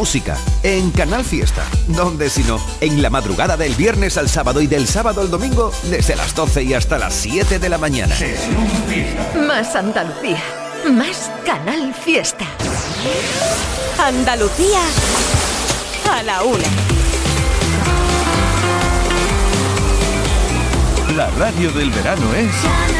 música en Canal Fiesta. donde si no? En la madrugada del viernes al sábado y del sábado al domingo desde las 12 y hasta las 7 de la mañana. Más Andalucía. Más Canal Fiesta. Andalucía a la una. La radio del verano es...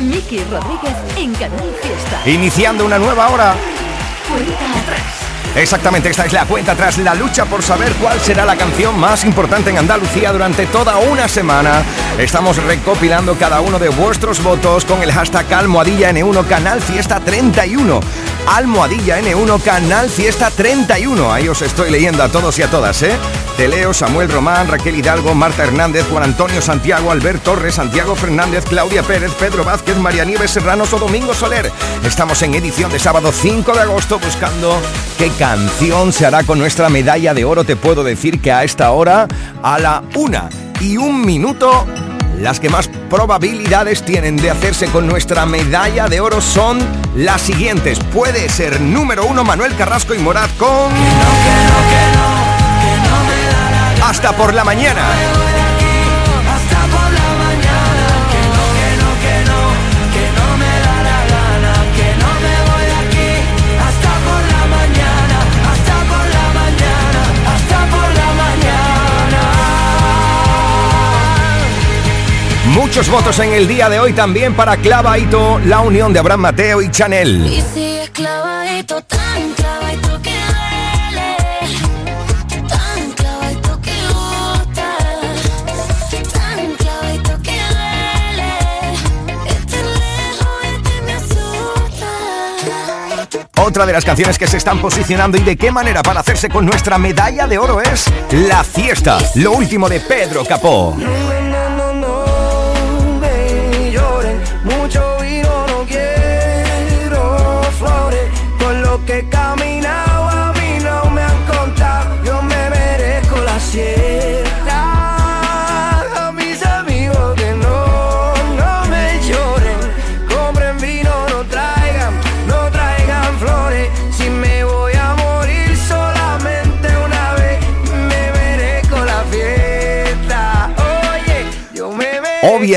Miki Rodríguez en Canal Fiesta. Iniciando una nueva hora. Cuenta atrás. Exactamente, esta es la cuenta tras la lucha por saber cuál será la canción más importante en Andalucía durante toda una semana. Estamos recopilando cada uno de vuestros votos con el hashtag almohadilla N1 Canal Fiesta 31. Almohadilla N1 Canal Fiesta 31. Ahí os estoy leyendo a todos y a todas, ¿eh? Te leo Samuel Román, Raquel Hidalgo, Marta Hernández, Juan Antonio Santiago, Albert Torres, Santiago Fernández, Claudia Pérez, Pedro Vázquez, María Nieves Serranos o Domingo Soler. Estamos en edición de sábado 5 de agosto buscando qué canción se hará con nuestra medalla de oro. Te puedo decir que a esta hora, a la una y un minuto, las que más probabilidades tienen de hacerse con nuestra medalla de oro son las siguientes. Puede ser número uno Manuel Carrasco y Morat con... Hasta por la mañana. Muchos votos en el día de hoy también para Clavaito, la unión de Abraham Mateo y Chanel. Clavadito, clavadito Otra de las canciones que se están posicionando y de qué manera para hacerse con nuestra medalla de oro es La Fiesta, lo último de Pedro Capó.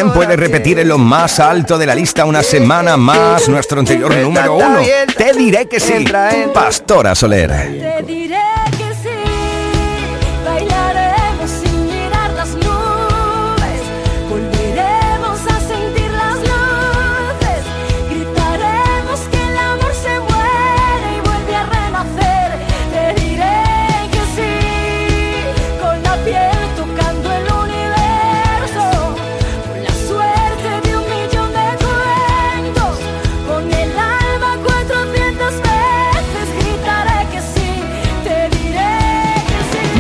Bien puedes repetir en lo más alto de la lista una semana más nuestro anterior número uno. Te diré que sí. Pastora Soler.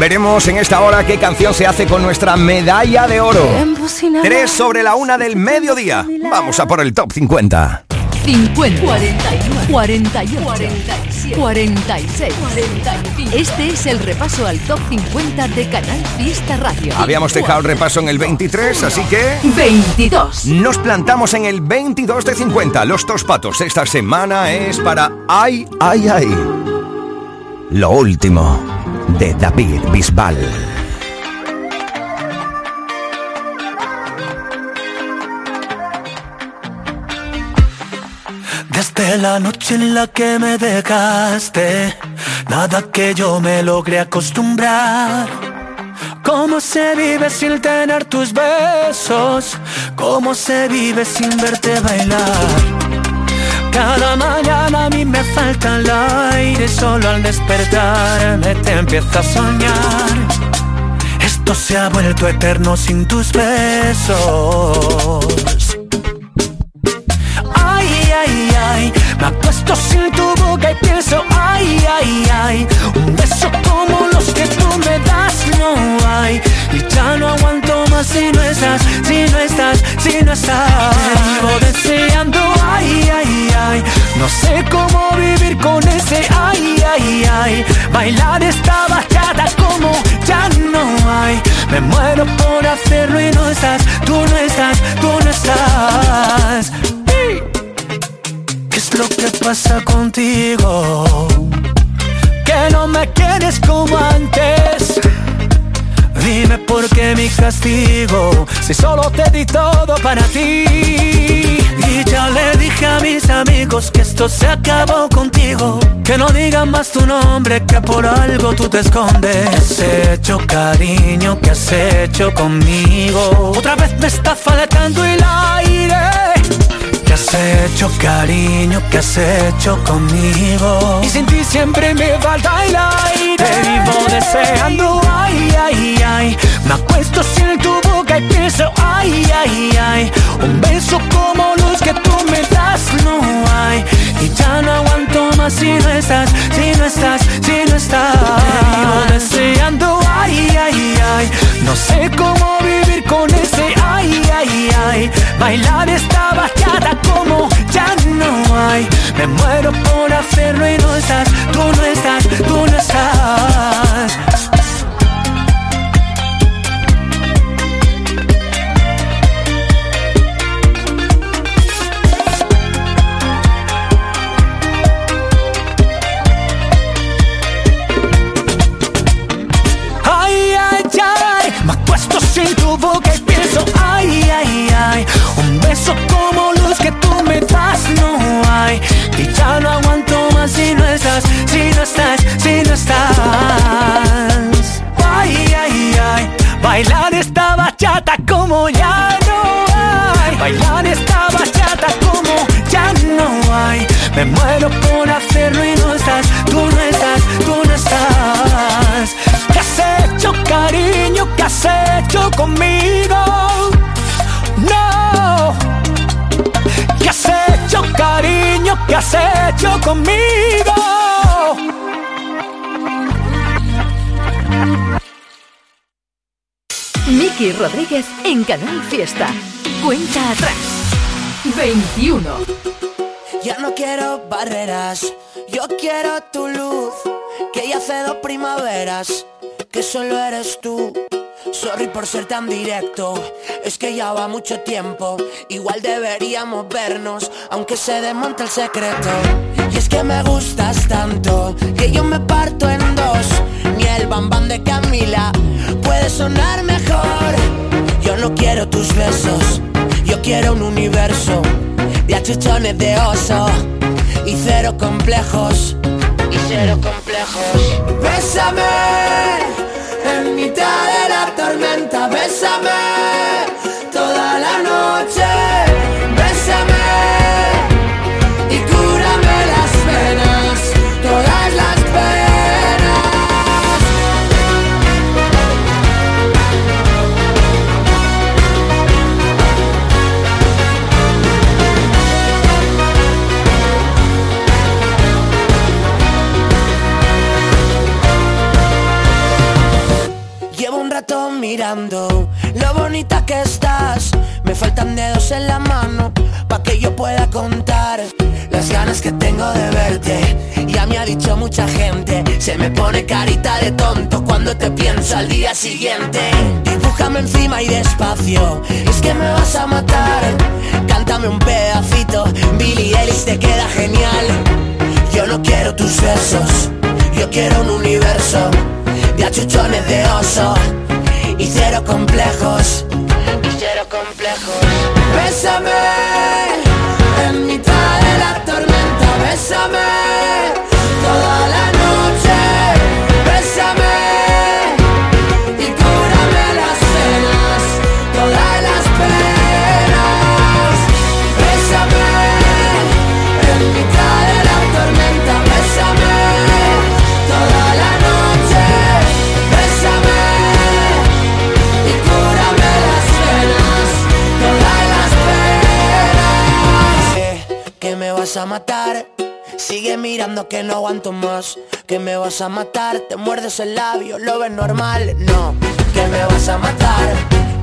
Veremos en esta hora qué canción se hace con nuestra medalla de oro. Tiempo sin hablar. 3 sobre la una del mediodía. Vamos a por el top 50. 50, 49, 41, 47, 46, 45. Este es el repaso al top 50 de Canal Fiesta Radio. Habíamos dejado el repaso en el 23, así que 22. nos plantamos en el 22 de 50. Los dos patos esta semana es para Ay, ay, ay. Lo último de David Bisbal. Desde la noche en la que me dejaste, nada que yo me logré acostumbrar. ¿Cómo se vive sin tener tus besos? ¿Cómo se vive sin verte bailar? Cada mañana a mí me falta el aire, solo al despertarme te empiezo a soñar. Esto se ha vuelto eterno sin tus besos. Ay, ay, ay, me acuesto sin tu boca y pienso, ay, ay, ay, un beso como los que tú me das no hay. Y ya no aguanto más si no estás, si no estás, si no estás. Te deseando, ay, ay, ay, no sé cómo vivir con ese, ay, ay, ay. Bailar esta bachata como ya no hay. Me muero por hacerlo y no estás, tú no estás, tú no estás. ¿Qué es lo que pasa contigo? Que no me quieres como antes. Dime por qué mi castigo, si solo te di todo para ti. Y ya le dije a mis amigos que esto se acabó contigo. Que no digan más tu nombre, que por algo tú te escondes. ¿Qué has hecho, cariño? ¿Qué has hecho conmigo? Otra vez me está faltando el aire. ¿Qué has hecho, cariño? ¿Qué has hecho conmigo? Y sin ti siempre me falta el aire. Te vivo ay, ay. Un beso como luz que tú me das, no hay. Y ya no aguanto más si no estás, si no estás, si no estás. Te vivo deseando, ay, ay, ay. No sé cómo vivir con ese, ay, ay, ay. Bailar esta bachata como ya no hay. Me muero por hacerlo y no estás, tú no estás, tú no estás. No aguanto más si no estás, si no estás, si no estás. Ay, ay, ay, bailar esta bachata como ya no hay, bailar ¿Qué has hecho conmigo? Miki Rodríguez en Canal Fiesta. Cuenta atrás. 21. Ya no quiero barreras, yo quiero tu luz, que ya hace dos primaveras, que solo eres tú. Sorry por ser tan directo, es que ya va mucho tiempo, igual deberíamos vernos, aunque se desmonte el secreto. Y es que me gustas tanto, que yo me parto en dos, ni el bambán de Camila puede sonar mejor. Yo no quiero tus besos, yo quiero un universo de achuchones de oso y cero complejos. Y cero complejos. Bésame en mitad de la tormenta, bésame bonita que estás. Me faltan dedos en la mano pa' que yo pueda contar las ganas que tengo de verte. Ya me ha dicho mucha gente, se me pone carita de tonto cuando te pienso al día siguiente. Dibújame encima y despacio, es que me vas a matar. Cántame un pedacito, Billy Ellis te queda genial. Yo no quiero tus besos, yo quiero un universo de achuchones de oso y cero complejos. Y cero complejos. Bésame en mitad de la tormenta, bésame vas a matar. Sigue mirando que no aguanto más. Que me vas a matar Te muerdes el labio, lo ves normal. No, que me vas a matar.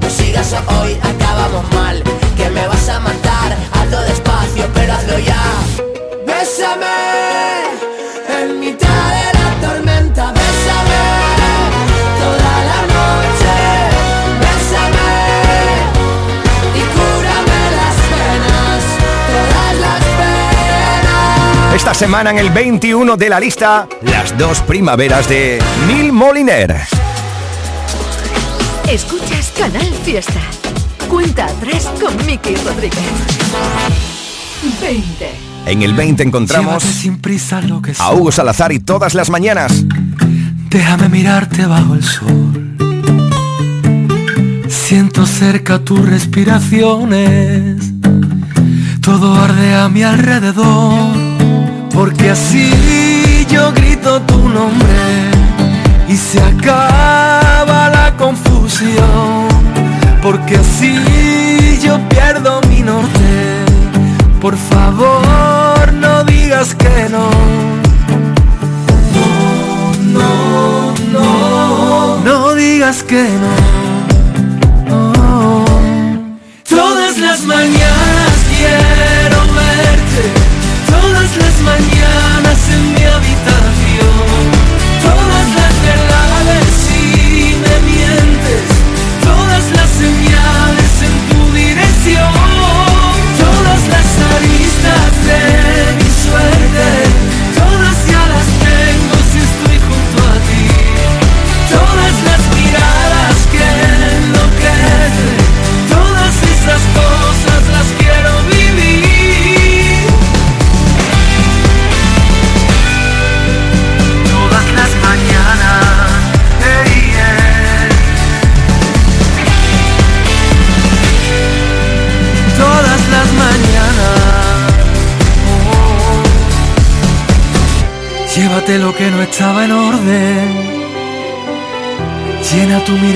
No sigas hoy, acabamos mal. Que me vas a matar Hazlo despacio, pero hazlo ya. Bésame En mitad de la tormenta esta semana en el 21 de la lista, las dos primaveras de Neil Moliner. Escuchas Canal Fiesta. Cuenta atrás con Mickey Rodríguez. 20. En el 20 encontramos sin prisa lo que a Hugo Salazar y todas las mañanas. Déjame mirarte bajo el sol. Siento cerca tus respiraciones. Todo arde a mi alrededor. Porque así yo grito tu nombre. Y se acaba la confusión. Porque así yo pierdo mi norte. Por favor, no digas que no. No, no, no digas que no. Todas las mañanas mañanas en mi habitación,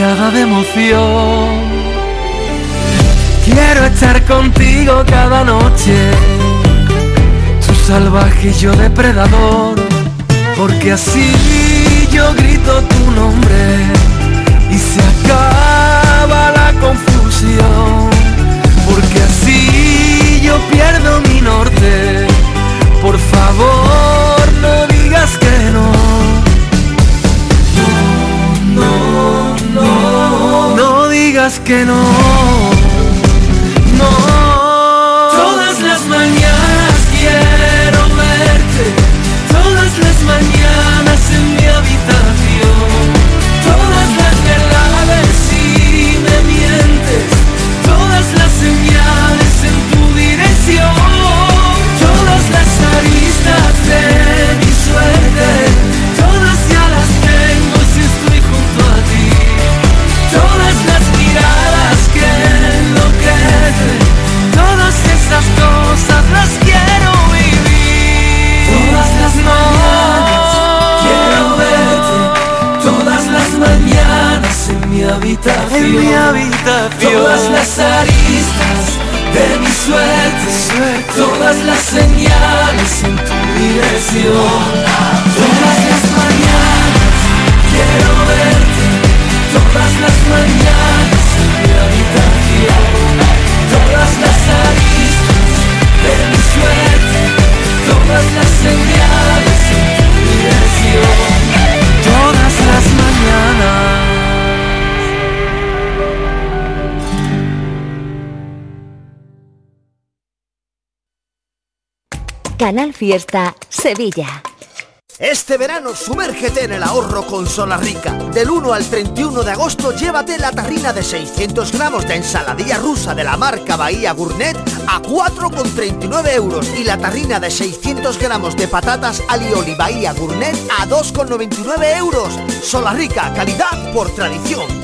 mirada de emoción. Quiero estar contigo cada noche. Tú salvaje y yo depredador. Porque así yo grito tu nombre. Y se acaba la confusión que no. Habitación. En mi habitación. Todas las aristas de mi suerte. Todas las señales en tu dirección. Todas las mañanas quiero verte. Todas las mañanas en mi habitación. Todas las aristas de mi suerte. Todas las señales Canal Fiesta Sevilla. Este verano sumérgete en el ahorro con Sola Rica. Del 1 al 31 de agosto llévate la tarrina de 600 gramos de ensaladilla rusa de la marca Bahía Gourmet a 4,39 euros y la tarrina de 600 gramos de patatas alioli Bahía Gourmet a 2,99 euros. Sola Rica, calidad por tradición.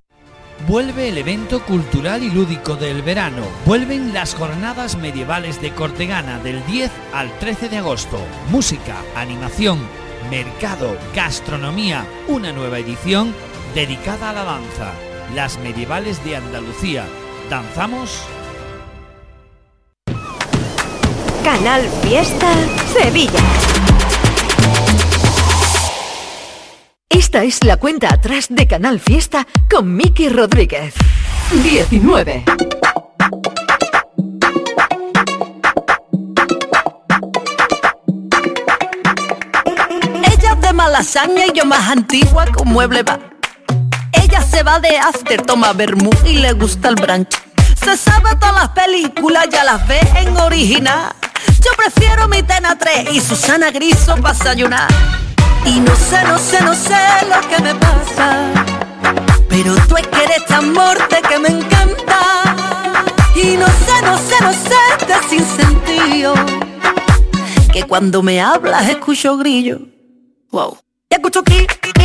Vuelve el evento cultural y lúdico del verano. Vuelven las jornadas medievales de Cortegana del 10 al 13 de agosto. Música, animación, mercado, gastronomía. Una nueva edición dedicada a la danza. Las medievales de Andalucía. ¿Danzamos? Canal Fiesta Sevilla. Esta es la cuenta atrás de Canal Fiesta con Miki Rodríguez. 19. Ella es de malasaña y yo más antigua un mueble va. Ella se va de after, toma vermú y le gusta el brunch. Se sabe todas las películas, ya las ve en original. Yo prefiero mi Tena 3 y Susana Griso para desayunar. Y no sé, no sé, no sé lo que me pasa. Pero tú es que eres tan morte que me encanta. Y no sé, no sé, no sé de sin sentido. Que cuando me hablas escucho grillo. Wow. Ya escucho ki, ki,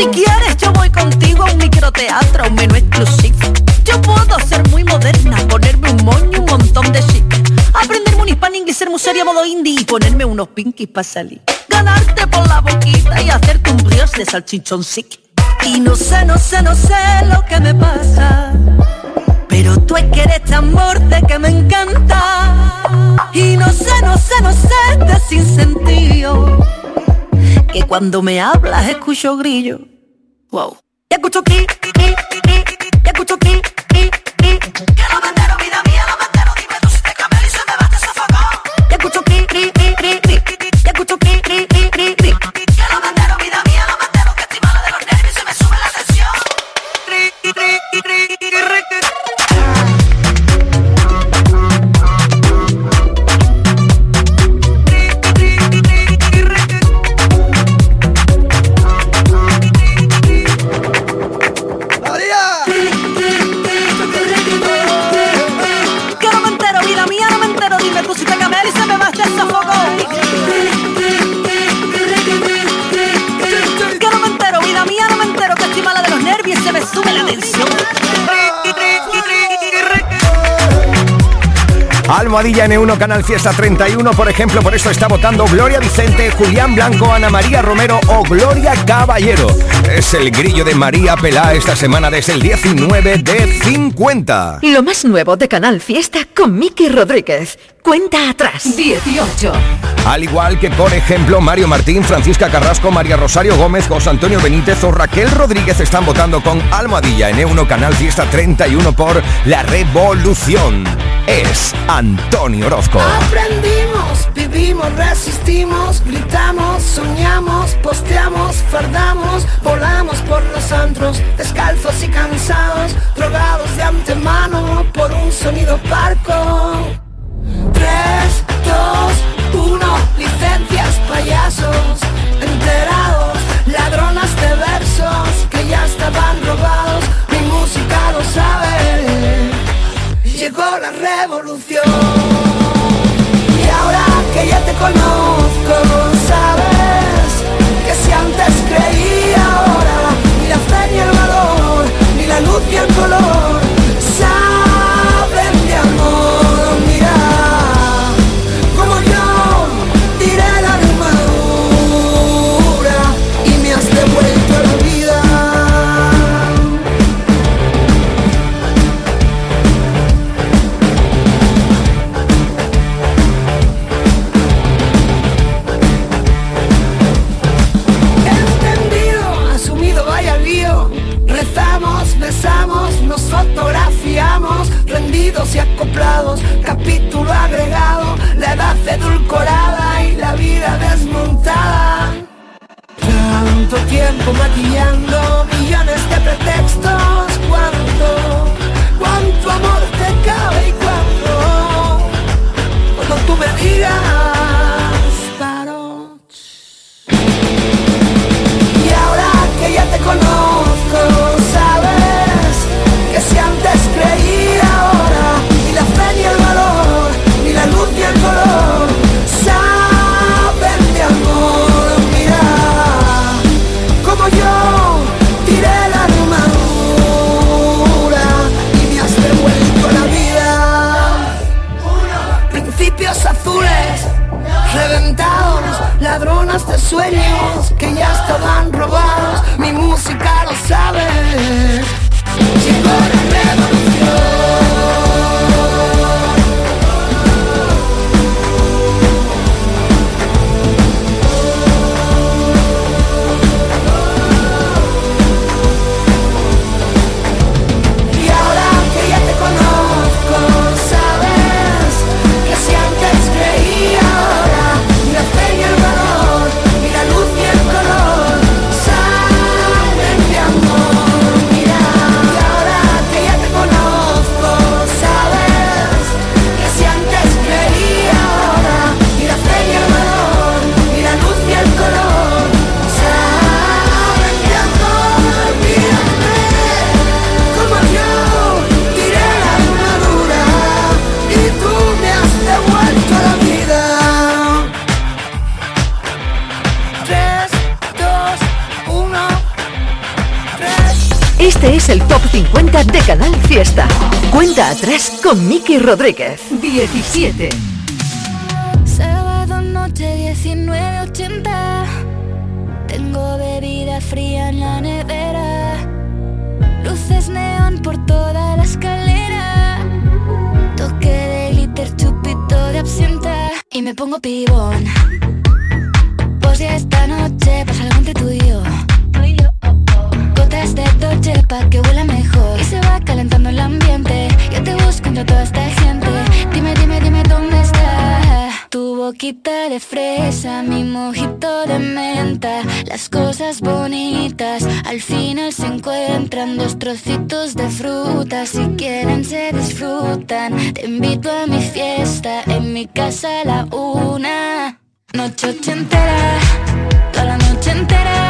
Si quieres yo voy contigo a un microteatro, un menú exclusivo. Yo puedo ser muy moderna, ponerme un moño, un montón de chic. Aprenderme un hispano inglés, ser muy seria, modo indie y ponerme unos pinkies para salir. Ganarte por la boquita y hacerte un brioche de salchichón sick. Y no sé, no sé, no sé lo que me pasa. Pero tú es que eres tan morte que me encanta. Y no sé, no sé, no sé de sin sentido que cuando me hablas escucho grillo. Wow. Ya escucho ki, ki, ki, ya escucho ki, Canal Fiesta 31, por ejemplo, por eso está votando Gloria Vicente, Julián Blanco, Ana María Romero o Gloria Caballero. Es el grillo de María Pelá esta semana desde el 19 de 50. Lo más nuevo de Canal Fiesta con Miki Rodríguez. Cuenta atrás. 18. Al igual que, por ejemplo, Mario Martín, Francisca Carrasco, María Rosario Gómez, José Antonio Benítez o Raquel Rodríguez están votando con Almohadilla N1 Canal Fiesta 31 por La Revolución. Es Antonio Orozco. Aprendimos, vivimos, resistimos, gritamos, soñamos, posteamos, fardamos, volamos por los antros, descalzos y cansados, drogados de antemano por un sonido parco. 3, 2, 1, licencias, payasos, la revolución. Y ahora que ya te conozco, 50 de Canal Fiesta. Cuenta atrás con Miki Rodríguez. 17. Sábado noche 19.80. Tengo bebida fría en la nevera. Luces neón por toda la escalera. Toque de glitter, chupito de absenta. Y me pongo pivo de fresa, mi mojito de menta. Las cosas bonitas al final se encuentran. Dos trocitos de fruta, si quieren se disfrutan. Te invito a mi fiesta, en mi casa a la una. Noche entera, toda la noche entera.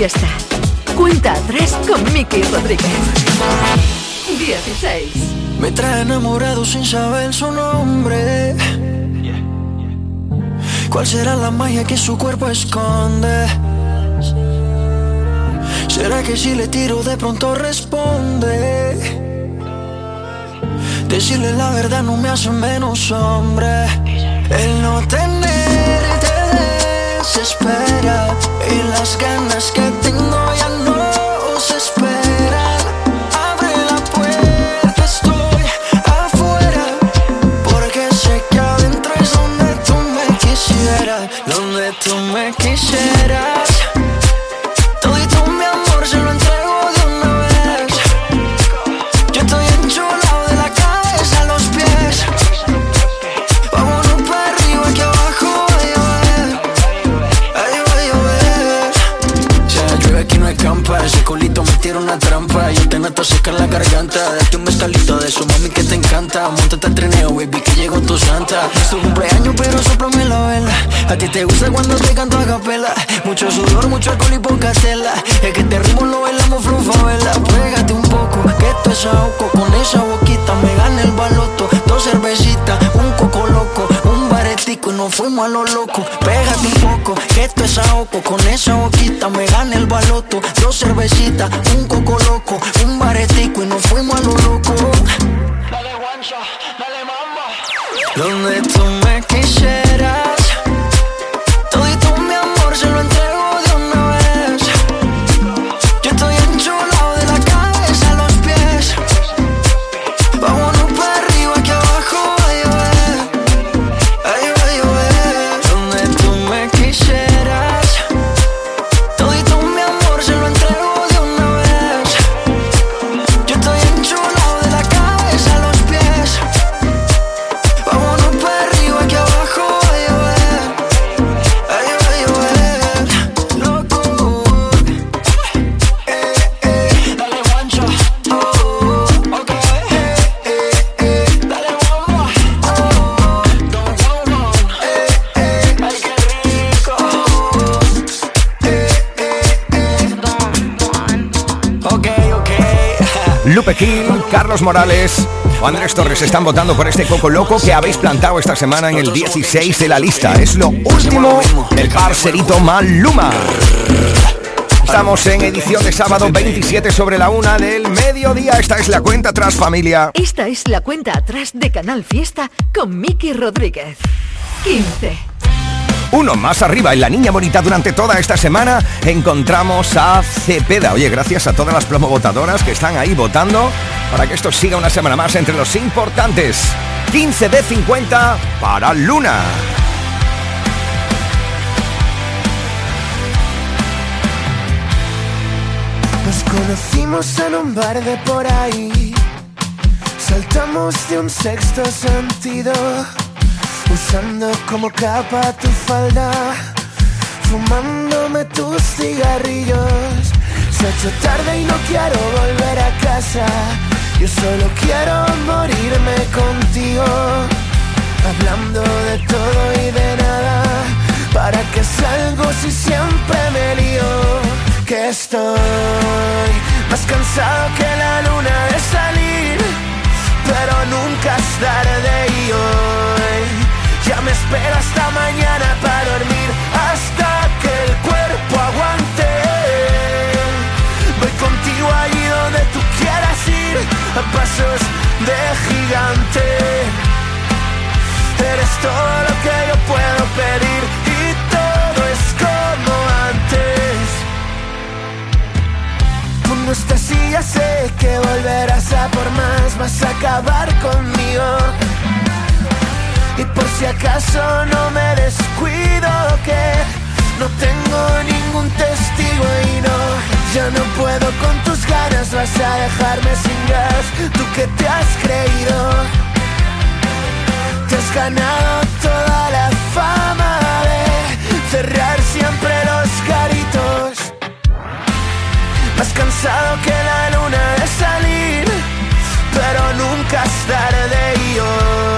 fiesta. Cuenta 3 con Mickey Rodríguez. 16. Me trae enamorado sin saber su nombre. ¿Cuál será la magia que su cuerpo esconde? ¿Será que si le tiro de pronto responde? Decirle la verdad no me hace menos hombre. El no tener desespera y las ganas que tengo ya no se esperan. Abre la puerta, estoy afuera porque sé que adentro es donde tú me quisieras, donde tú me quisieras. Planta. Yo te nato seca la garganta. Date un mezcalito de su mami que te encanta. Montate al trineo, baby, que llegó tu santa. Es tu cumpleaños, pero soplame la vela. A ti te gusta cuando te canto a capela. Mucho sudor, mucho alcohol y poca tela. Es que te ritmo lo bailamos vela. Pégate un poco, que esto es ahogo. Con esa boquita me gana el baloto. Dos cervecitas, un coco loco, un baretico y nos fuimos a lo loco. Pégate un poco, que esto es ahogo. Con esa boquita me gana el baloto. Dos cervecitas, un coco loco, un baretico y nos fuimos a lo loco. Dale guancha, dale mamba. Donde tú me quisieras. Gil, Carlos Morales o Andrés Torres están votando por este coco loco que habéis plantado esta semana en el 16 de la lista. Es lo último, el parcerito Maluma. Estamos en edición de sábado 27 sobre la una del mediodía. Esta es la cuenta tras familia. Esta es la cuenta atrás de Canal Fiesta con Miki Rodríguez. 15. Uno más arriba en la niña bonita durante toda esta semana encontramos a Cepeda. Oye, gracias a todas las promovotadoras que están ahí votando para que esto siga una semana más entre los importantes. 15 de 50 para Luna. Nos conocimos en un bar de por ahí. Saltamos de un sexto sentido. Usando como capa tu falda. Fumándome tus cigarrillos. Se ha hecho tarde y no quiero volver a casa. Yo solo quiero morirme contigo. Hablando de todo y de nada. ¿Para qué salgo si siempre me lío? Que estoy más cansado que la luna de salir. Pero nunca es tarde y hoy ya me espero hasta mañana para dormir. Hasta que el cuerpo aguante. Voy contigo allí donde tú quieras ir. A pasos de gigante. Eres todo lo que yo puedo pedir y todo es como antes. Tú no estás y ya sé que volverás a por más, vas a acabar conmigo. Si acaso no me descuido que no tengo ningún testigo y no, ya no puedo con tus ganas, vas a dejarme sin gas, tú que te has creído. Te has ganado toda la fama de cerrar siempre los caritos. Más cansado que la luna de salir, pero nunca es tarde y hoy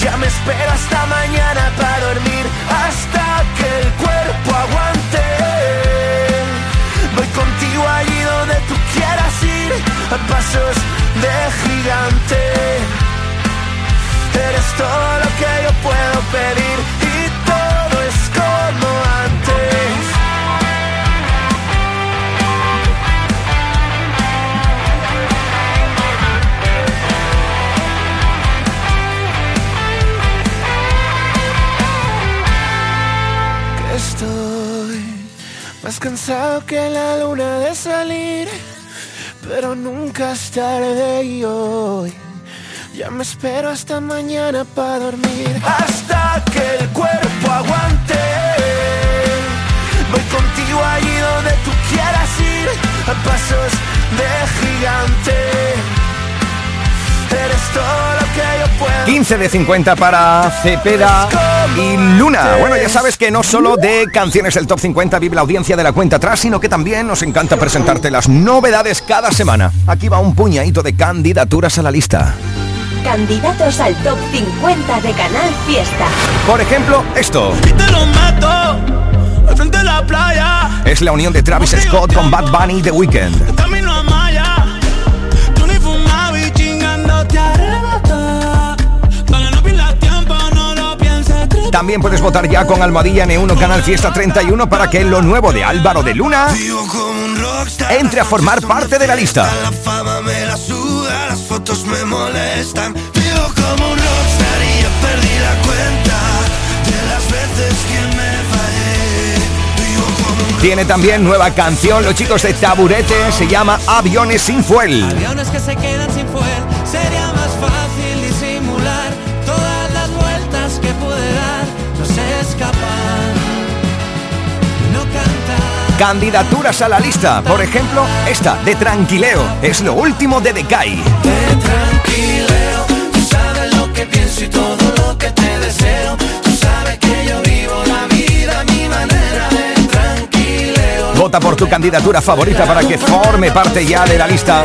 ya me espero hasta mañana para dormir, hasta que el cuerpo aguante. Voy contigo allí donde tú quieras ir, a pasos de gigante. Eres todo lo que yo puedo pedir que la luna de salir, pero nunca es tarde y hoy. Ya me espero hasta mañana para dormir. Hasta que el cuerpo aguante. Voy contigo allí donde tú quieras ir. A pasos de gigante. Eres todo lo que yo puedo 15 de 50 para Cepeda y Luna. Bueno, ya sabes que no solo de canciones del Top 50 vive la audiencia de la cuenta atrás, sino que también nos encanta presentarte las novedades cada semana. Aquí va un puñadito de candidaturas a la lista. Candidatos al top 50 de Canal Fiesta. Por ejemplo, esto. Y te lo mato al frente de la playa. Es la unión de Travis Scott con Bad Bunny The Weeknd. También puedes votar ya con Almohadilla N1 Canal Fiesta 31 para que lo nuevo de Álvaro de Luna entre a formar parte de la lista. Me la las fotos me molestan. Tiene también nueva canción, los chicos de Taburete, se llama Aviones sin fuel. Candidaturas a la lista, por ejemplo, esta de Tranquileo, es lo último de Decay. Te tranquileo, tú sabes lo que pienso y todo lo que te deseo. Tú sabes que yo vivo la vida a mi manera de tranquileo. Vota por tu candidatura favorita para que forme parte ya de la lista.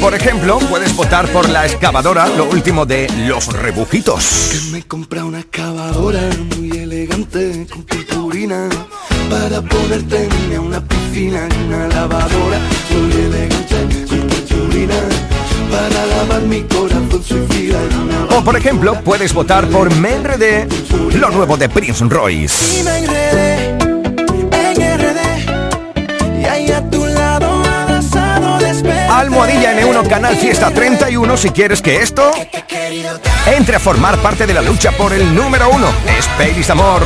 Por ejemplo, puedes votar por la excavadora, lo último de Los Rebujitos. Me compré una excavadora muy elegante con purpurina para ponerte en una piscina y una lavadora muy elegante con purpurina para lavar mi corazón en una O por ejemplo, puedes votar por Me Enredé, lo nuevo de Prince Royce. Y me enredé en RD y ahí a tu lado abrazado. Almohadilla N1 Canal Fiesta 31 si quieres que esto entre a formar parte de la lucha por el número uno. Es Pelis Amor.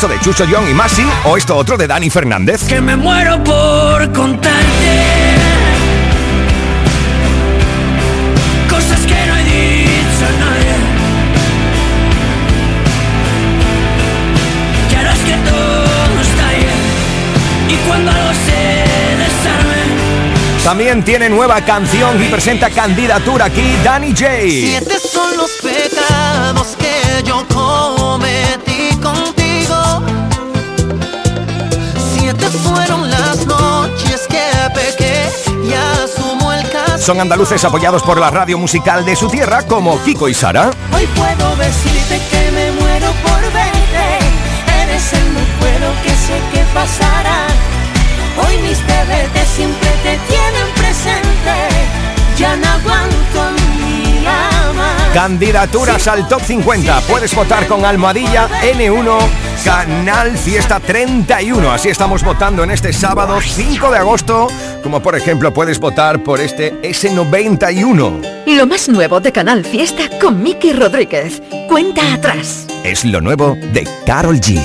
Esto de Chucho Young y Masi o esto otro de Dani Fernández. Que me muero por contarte cosas que no he dicho a nadie. Que harás que todo estalle y cuando algo se desarme. También tiene nueva canción y presenta candidatura aquí Danny J. Siete son los pecados que yo cometí fueron las noches que pequé y asumo el caso. Son andaluces apoyados por la radio musical de su tierra como Kiko y Sara. Hoy puedo decirte que me muero por verte. Eres el no puedo que sé que pasará. Hoy mis TVT siempre te tienen presente. Ya no aguanto. Candidaturas al Top 50. Puedes votar con Almohadilla N1 Canal Fiesta 31. Así estamos votando en este sábado 5 de agosto. Como por ejemplo puedes votar por este S91. Lo más nuevo de Canal Fiesta con Miki Rodríguez. Cuenta atrás. Es lo nuevo de Carol G.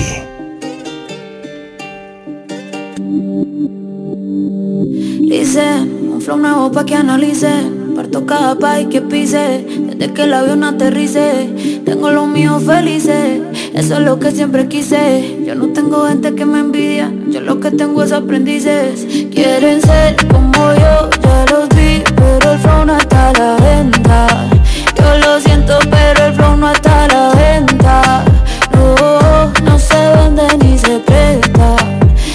Dice, un flow nuevo pa' que analice Parto cada país que pise Desde que el avión aterrice Tengo los míos felices. Eso es lo que siempre quise. Yo no tengo gente que me envidia Yo lo que tengo es aprendices. Quieren ser como yo, ya los vi Pero el flow no está a la venta. Yo lo siento pero el flow no está a la venta. No, no se vende ni se presta.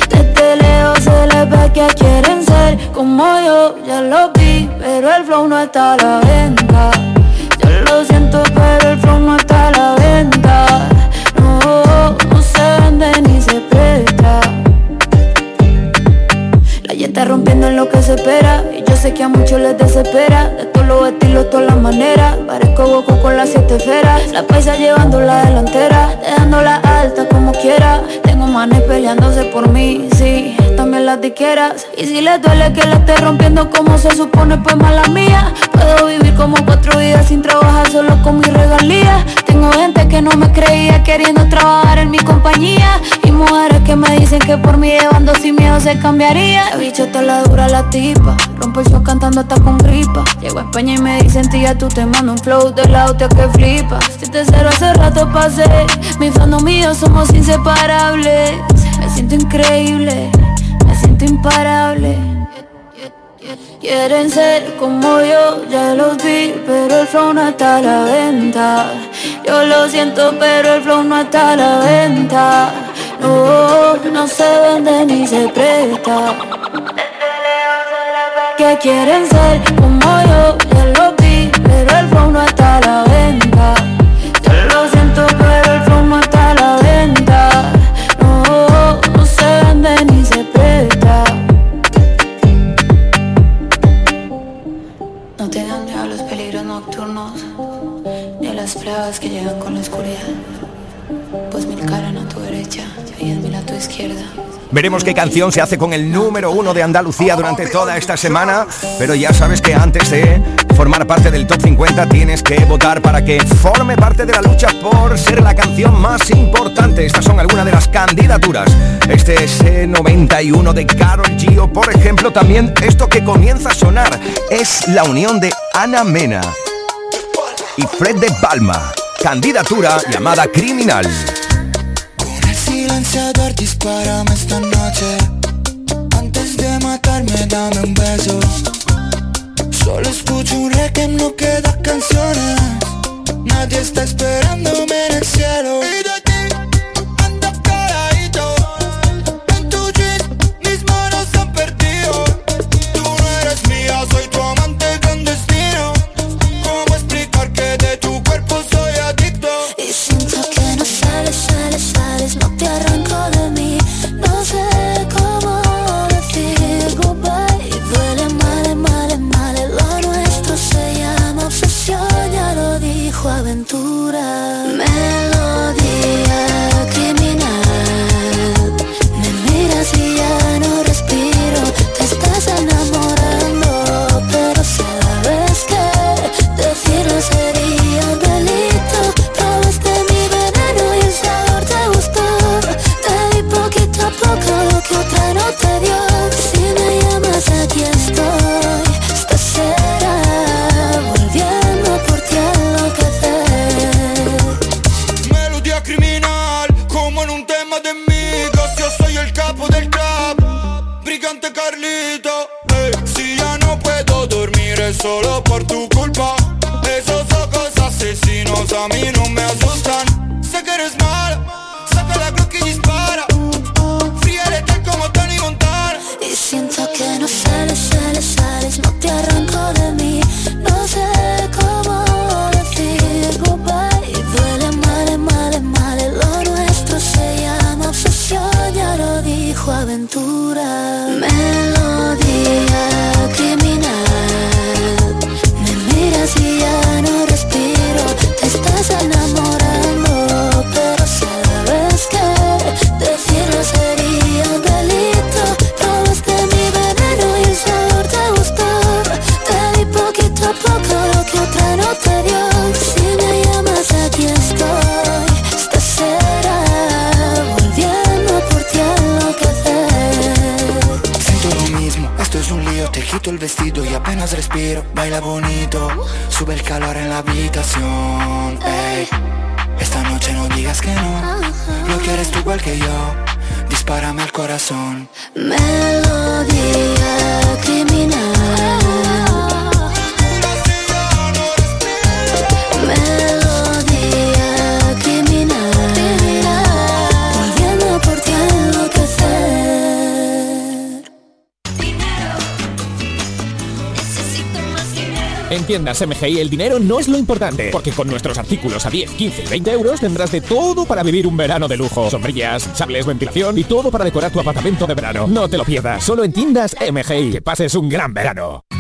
Desde lejos se les ve que quieren ser como yo, ya lo vi, pero el flow no está a la venta. Está rompiendo en lo que se espera. Y yo sé que a muchos les desespera los estilos, todas las maneras. Parezco Goku con las siete esferas. La paisa llevando la delantera Dejándola alta como quiera. Tengo manes peleándose por mí, sí También las diqueras Y si les duele que la esté rompiendo como se supone Pues mala mía. Puedo vivir como cuatro días sin trabajar Solo con mis regalías. Tengo gente que no me creía Queriendo trabajar en mi compañía. Y mujeres que me dicen que por mí llevando sin miedo se cambiaría. La bicho te la dura la tipa. Rompo el show cantando hasta con gripa. Llego a España y me dicen tía tú te mando un flow de la hostia que flipa Si te cero hace rato pasé Mi fandom mío somos inseparables Me siento increíble Me siento imparable Quieren ser como yo, ya los vi, pero el flow no está a la venta. Yo lo siento, pero el flow no está a la venta. No, no se vende ni se presta. Que quieren ser como yo, flow no está a la venta. Yo lo siento, pero el flow no está a la venta. No, no se vende ni se presta. No te dan miedo los peligros nocturnos, ni a las plagas que llegan con la oscuridad. Pues mil a tu derecha y mil a tu izquierda. Veremos qué canción se hace con el número uno de Andalucía durante toda esta semana, pero ya sabes que antes de formar parte del top 50 tienes que votar para que forme parte de la lucha por ser la canción más importante. Estas son algunas de las candidaturas. Este es el 91 de Carol G o por ejemplo también esto que comienza a sonar es la unión de Ana Mena y Fred de Palma. Candidatura llamada Criminal. El silenciador dispárame esta noche. Antes de matarme dame un beso. Solo escucho un rey que no queda canciones. Nadie está esperándome en el cielo tiendas MGI el dinero no es lo importante, porque con nuestros artículos a 10, 15 y 20 euros tendrás de todo para vivir un verano de lujo. Sombrillas, sables, ventilación y todo para decorar tu apartamento de verano. No te lo pierdas, solo en tiendas MGI. Que pases un gran verano.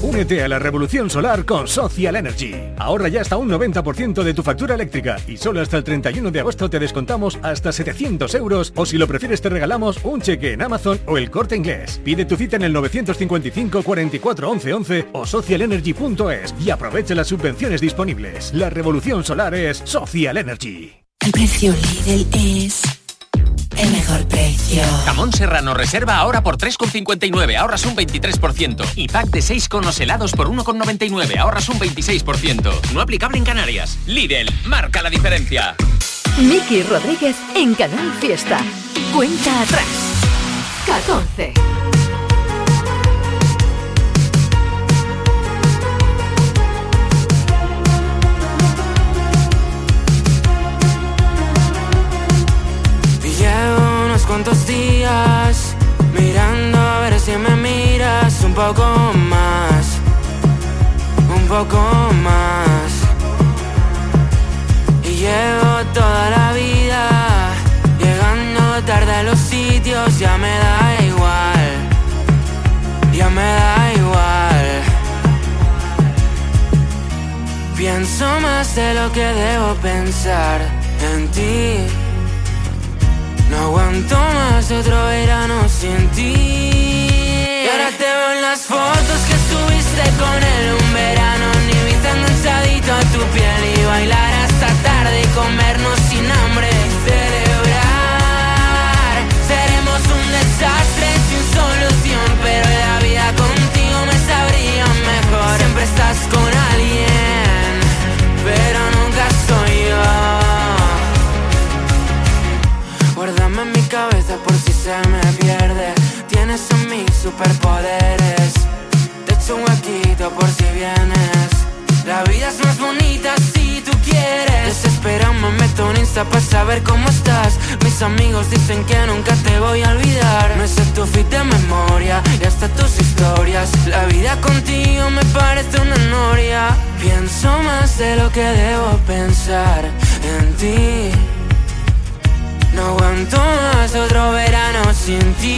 Únete a la revolución solar con Social Energy. Ahorra ya hasta un 90% de tu factura eléctrica y solo hasta el 31 de agosto te descontamos hasta 700 euros o si lo prefieres te regalamos un cheque en Amazon o el corte inglés. Pide tu cita en el 955 44 11 11 o socialenergy.es y aprovecha las subvenciones disponibles. La revolución solar es Social Energy. El precio Lidl es el mejor precio. Jamón serrano reserva ahora por 3,59, ahorras un 23%. Y pack de 6 conos helados por 1,99, ahorras un 26%. No aplicable en Canarias. Lidl, marca la diferencia. Miki Rodríguez en Canal Fiesta. Cuenta atrás. 14. Cuantos días mirando a ver si me miras un poco más, un poco más. Y llevo toda la vida llegando tarde a los sitios, ya me da igual, ya me da igual. Pienso más de lo que debo pensar en ti. No aguanto más otro verano sin ti. Y ahora te veo en las fotos que subiste con él un verano. Ni viste enganchadito a tu piel y bailar hasta tarde y comernos sin hambre. Celebrar. Seremos un desastre sin solución, pero la vida contigo me sabría mejor. Siempre estás con alguien, Guárdame en mi cabeza por si se me pierde. Tienes en mí superpoderes. Te echo un huequito por si vienes. La vida es más bonita si tú quieres. Desesperado me meto en Insta para saber cómo estás. Mis amigos dicen que nunca te voy a olvidar. Me sé tu fit de memoria y hasta tus historias. La vida contigo me parece una noria. Pienso más de lo que debo pensar en ti. No aguanto más otro verano sin ti.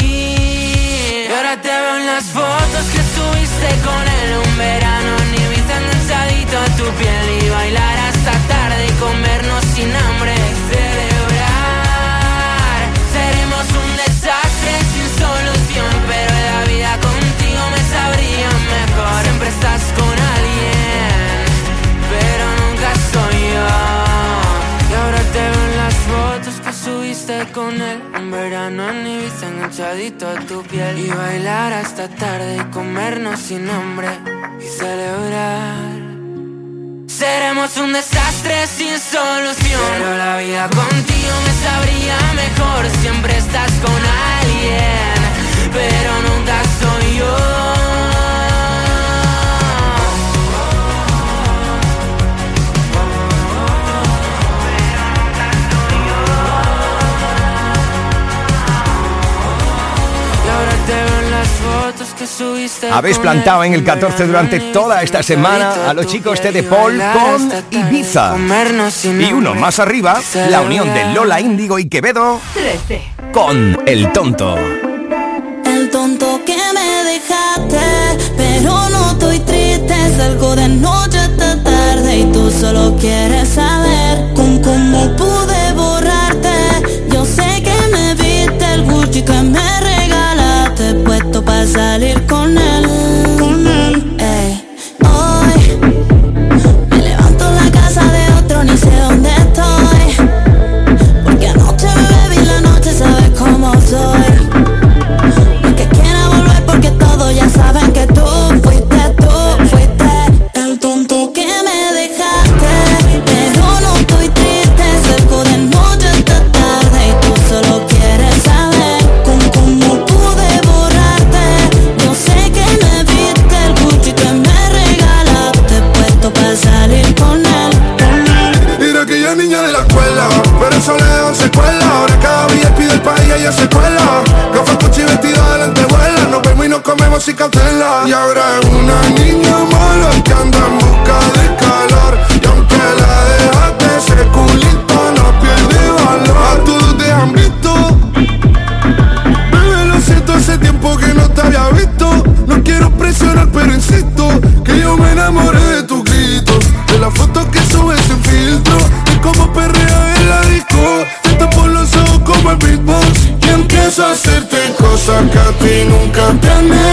Y ahora te veo en las fotos que subiste con él un verano. Ni viste enganchadito a tu piel y bailar hasta tarde y comernos sin hambre. Celebrar. Seremos un desastre sin solución, pero la vida contigo me sabría mejor. Siempre estás con con él. Un verano ni viste enganchadito a tu piel. Y bailar hasta tarde y comernos sin hambre Y celebrar. Seremos un desastre sin solución. Pero la vida contigo me sabría mejor. Siempre estás con alguien Pero nunca soy yo Habéis plantado en el un 14 verano durante toda esta semana a los chicos de The Paul con Ibiza. Y uno más arriba, la unión de Lola Índigo y Quevedo 13. con El Tonto. El tonto que me dejaste, pero no estoy triste. Salgo de noche hasta tarde y tú solo quieres saber con cómo ella se cuela. Gafas Gucci vestida de lentejuela, nos vemos y nos comemos sin cautela. Y ahora es una niña mala que anda ti nunca. Te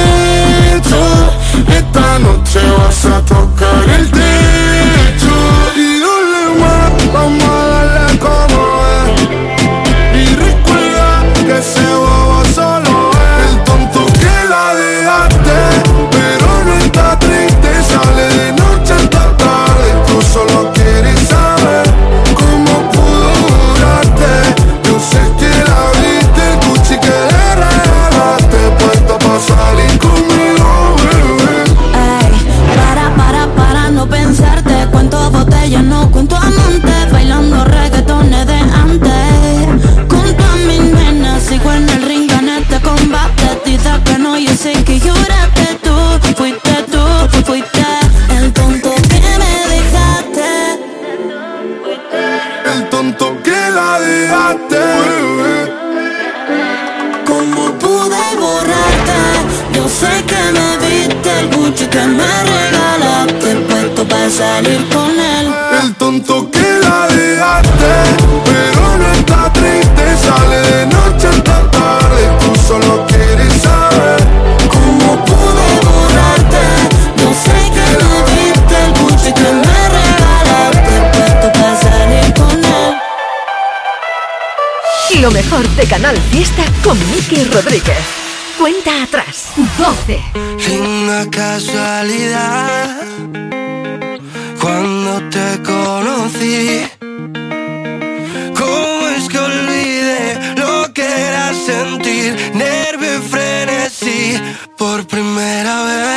Rodríguez. Cuenta atrás. 12. Una casualidad cuando te conocí. ¿Cómo es que olvidé lo que era sentir nervio y frenesí por primera vez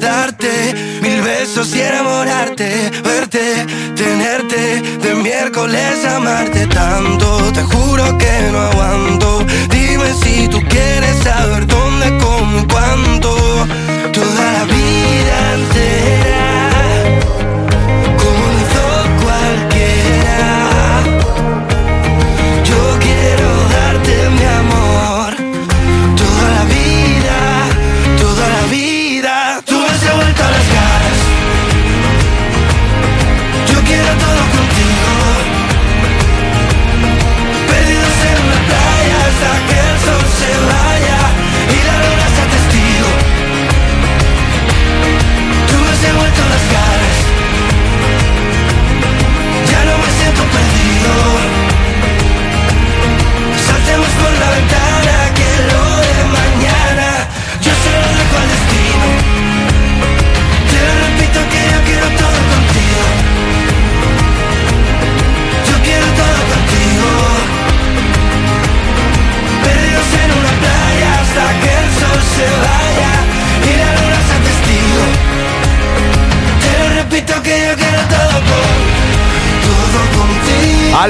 darte mil besos y enamorarte, verte, tenerte, de miércoles amarte tanto. Te juro que no aguanto. Dime si tú quieres saber dónde, cómo y cuándo. Toda la vida entera.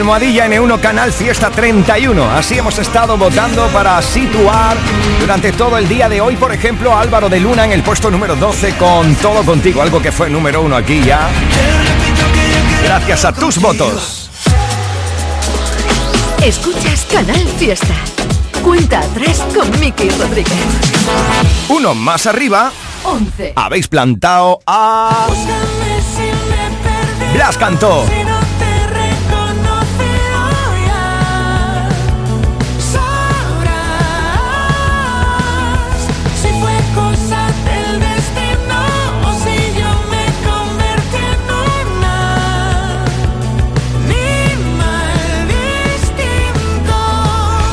Almohadilla N1 Canal Fiesta 31. Así hemos estado votando para situar durante todo el día de hoy, por ejemplo, a Álvaro de Luna en el puesto número 12 con Todo Contigo, algo que fue número uno aquí ya. Gracias a tus votos. Escuchas Canal Fiesta. Cuenta atrás con Miki Rodríguez. Uno más arriba, 11. habéis plantado a... Blas cantó.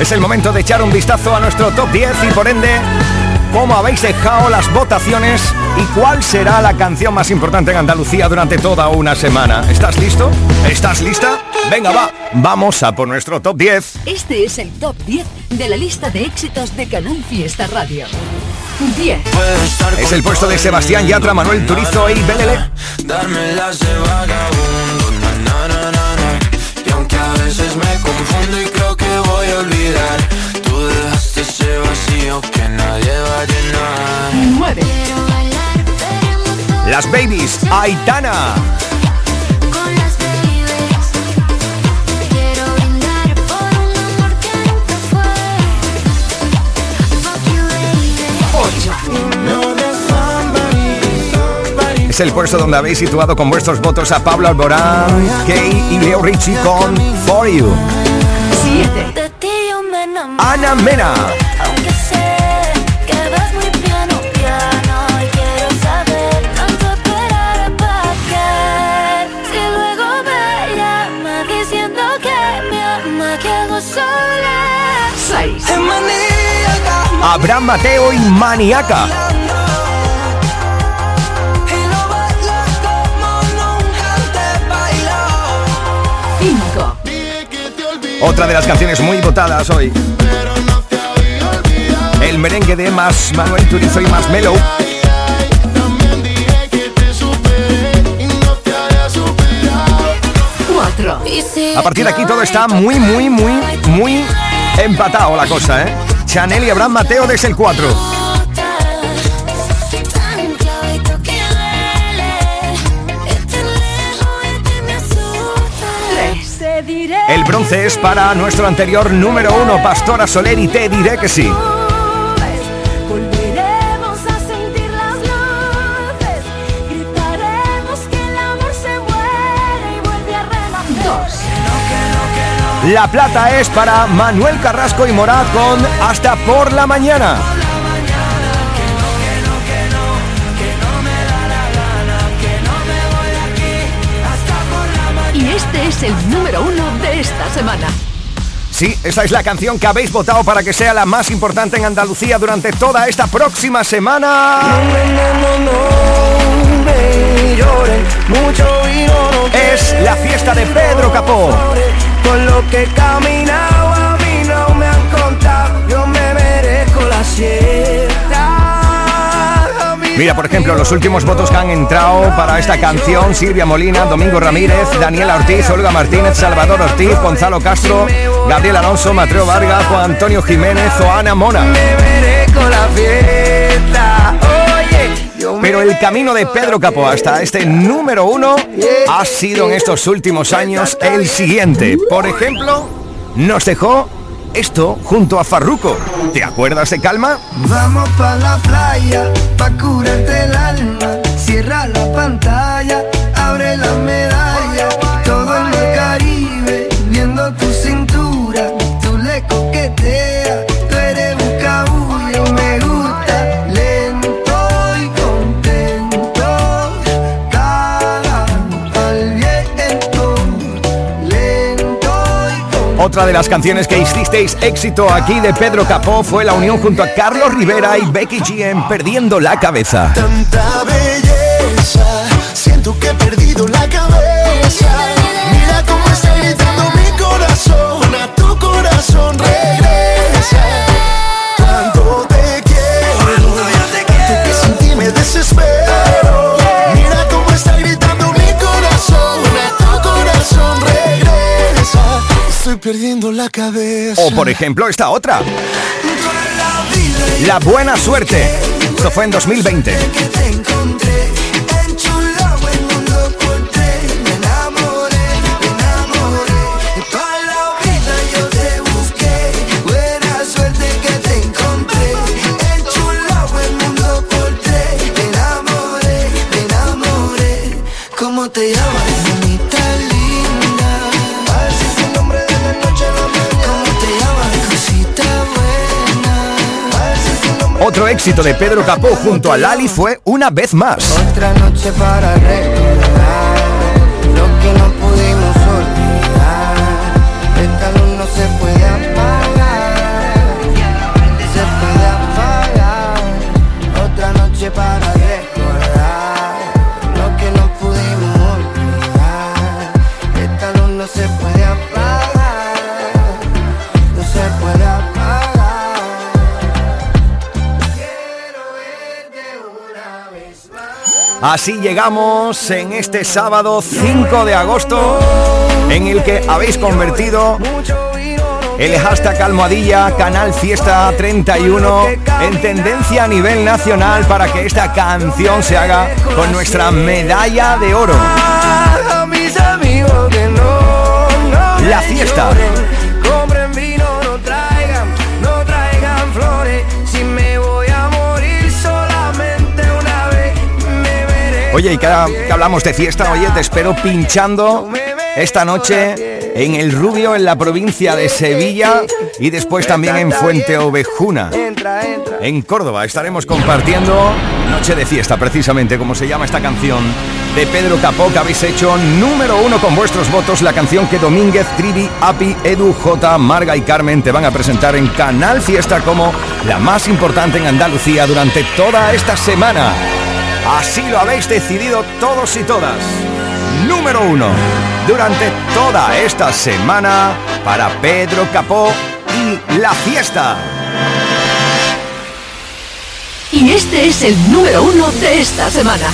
Es el momento de echar un vistazo a nuestro top 10 y por ende, cómo habéis dejado las votaciones y cuál será la canción más importante en Andalucía durante toda una semana. ¿Estás listo? ¿Estás lista? Venga, va. Vamos a por nuestro top 10. Este es el top 10 de la lista de éxitos de Canal Fiesta Radio. 10. Es el puesto de Sebastián Yatra, Manuel Turizo y Belele. Dármelas de vagabundo, na, na, na, na, na. Y aunque a veces me confundo y creo que Fuck you, baby. Es el puesto donde habéis situado con vuestros votos a Pablo Alborán, Kay y Leo Richie con For You. 7. De ti yo me enamoré. Ana Mena. Abraham Mateo y Maniaca. Otra de las canciones muy votadas hoy. El merengue de Más Manuel Turizo y Más Melo. A partir de aquí todo está muy, muy, muy, muy empatado la cosa, ¿eh? Chanel y Abraham Mateo desde el 4. Tres. El bronce es para nuestro anterior número uno, Pastora Soler, te diré que sí. La plata es para Manuel Carrasco y Morat con Hasta por la mañana. Y este es el número uno de esta semana. Sí, esa es la canción que habéis votado para que sea la más importante en Andalucía durante toda esta próxima semana. Es la fiesta de Pedro Capó. Lo que he caminado a mí no me han contado. Yo me merezco la siesta. Mira, por ejemplo, los últimos votos que han entrado para esta canción, Silvia Molina, Domingo Ramírez, Daniela Ortiz, Olga Martínez, Salvador Ortiz, Gonzalo Castro, Gabriel Alonso, Mateo Vargas, Juan Antonio Jiménez o Ana Mona. me merezco la fiesta Pero el camino de Pedro Capó hasta este número uno ha sido en estos últimos años el siguiente. Por ejemplo, nos dejó esto junto a Farruko. ¿Te acuerdas de Calma? Vamos pa' la playa, pa' curarte el alma. Cierra la pantalla, abre la medalla. Otra de las canciones que hicisteis éxito aquí de Pedro Capó fue la unión junto a Carlos Rivera y Becky G en Perdiendo la Cabeza. La cabeza. O por ejemplo esta otra. La buena suerte. Esto fue en 2020. te encontré, Otro éxito de Pedro Capó junto a Lali fue Una vez más. Otra noche para Así llegamos en este sábado 5 de agosto en el que habéis convertido el hashtag almohadilla Canal Fiesta 31 en tendencia a nivel nacional para que esta canción se haga con nuestra medalla de oro. La fiesta. Oye, y cada que hablamos de fiesta, oye, te espero pinchando esta noche en El Rubio, en la provincia de Sevilla y después también en Fuente Ovejuna. En Córdoba estaremos compartiendo Noche de Fiesta, precisamente como se llama esta canción de Pedro Capó que habéis hecho número uno con vuestros votos, la canción que Domínguez, Trivi, Api, Edu, J, Marga y Carmen te van a presentar en Canal Fiesta como la más importante en Andalucía durante toda esta semana. Así lo habéis decidido todos y todas. Número uno, durante toda esta semana para Pedro Capó y La Fiesta. Y este es el número uno de esta semana.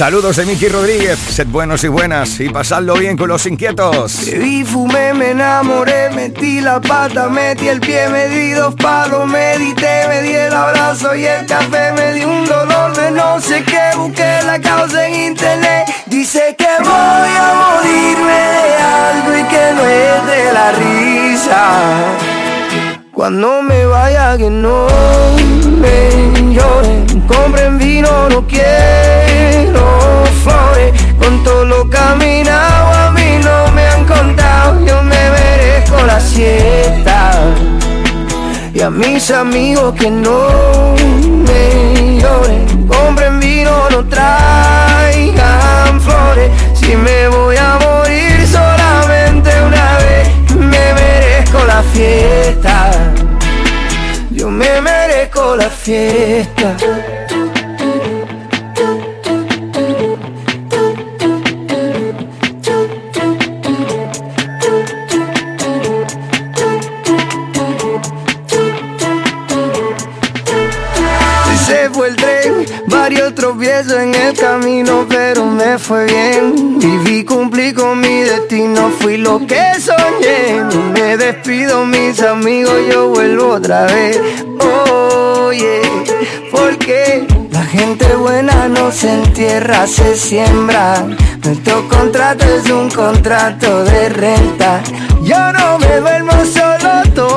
Saludos de Miki Rodríguez, sed buenos y buenas y pasadlo bien con los inquietos. Bebí, fumé, me enamoré, metí la pata, metí el pie, me di dos palos, medité, me di el abrazo y el café, me di un dolor de no sé qué, busqué la causa en internet, dice que voy a morirme de algo y que no es de la risa. Cuando me vaya que no me lloren, compren vino, no quiero flores. Con todo lo caminado a mí no me han contado, yo me merezco la siesta. Y a mis amigos que no me lloren, compren vino, no traigan flores. Si me voy a morir solamente una vez, me merezco la fiesta. Yo me merezco la fiesta. Varios tropiezos en el camino, pero me fue bien. Viví, cumplí con mi destino, fui lo que soñé. Me despido, mis amigos, yo vuelvo otra vez. Oye, porque la gente buena no se entierra, se siembra. Nuestro contrato es un contrato de renta. Yo no me duermo, solo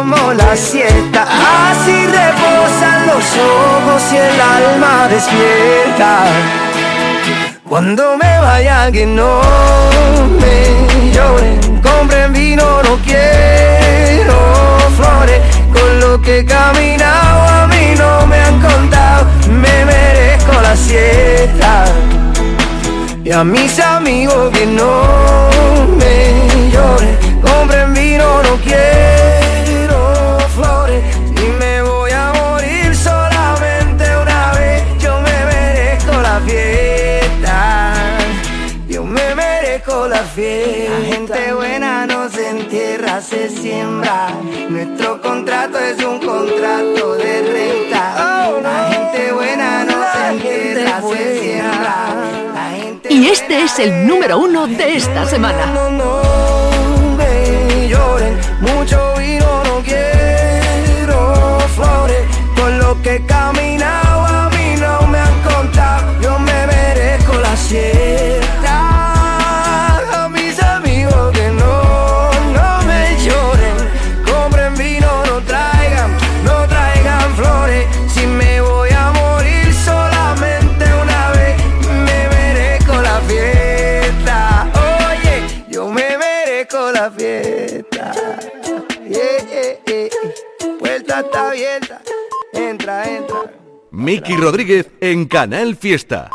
tomo la siesta. Así reposan los ojos y el alma despierta. Cuando me vaya que no me lloren, compren vino, no quiero flores. Con lo que he caminado a mí no me han contado, me merezco la siesta. Y a mis amigos que no me lloren, compren vino, no quiero la fiesta. Yo me merezco la fiesta. La gente buena no se entierra, se siembra. Nuestro contrato es un contrato de renta. La gente buena no se entierra, se siembra. La gente Y este es el número uno de esta semana. no que he a mí no me han contado, yo me merezco la siesta. A mis amigos que no, no me lloren, compren vino, no traigan, no traigan flores. Si me voy a morir solamente una vez, me merezco la fiesta. Oye, yo me merezco la fiesta. Yeah, yeah, yeah. Puerta está abierta. Miki Rodríguez en Canal Fiesta.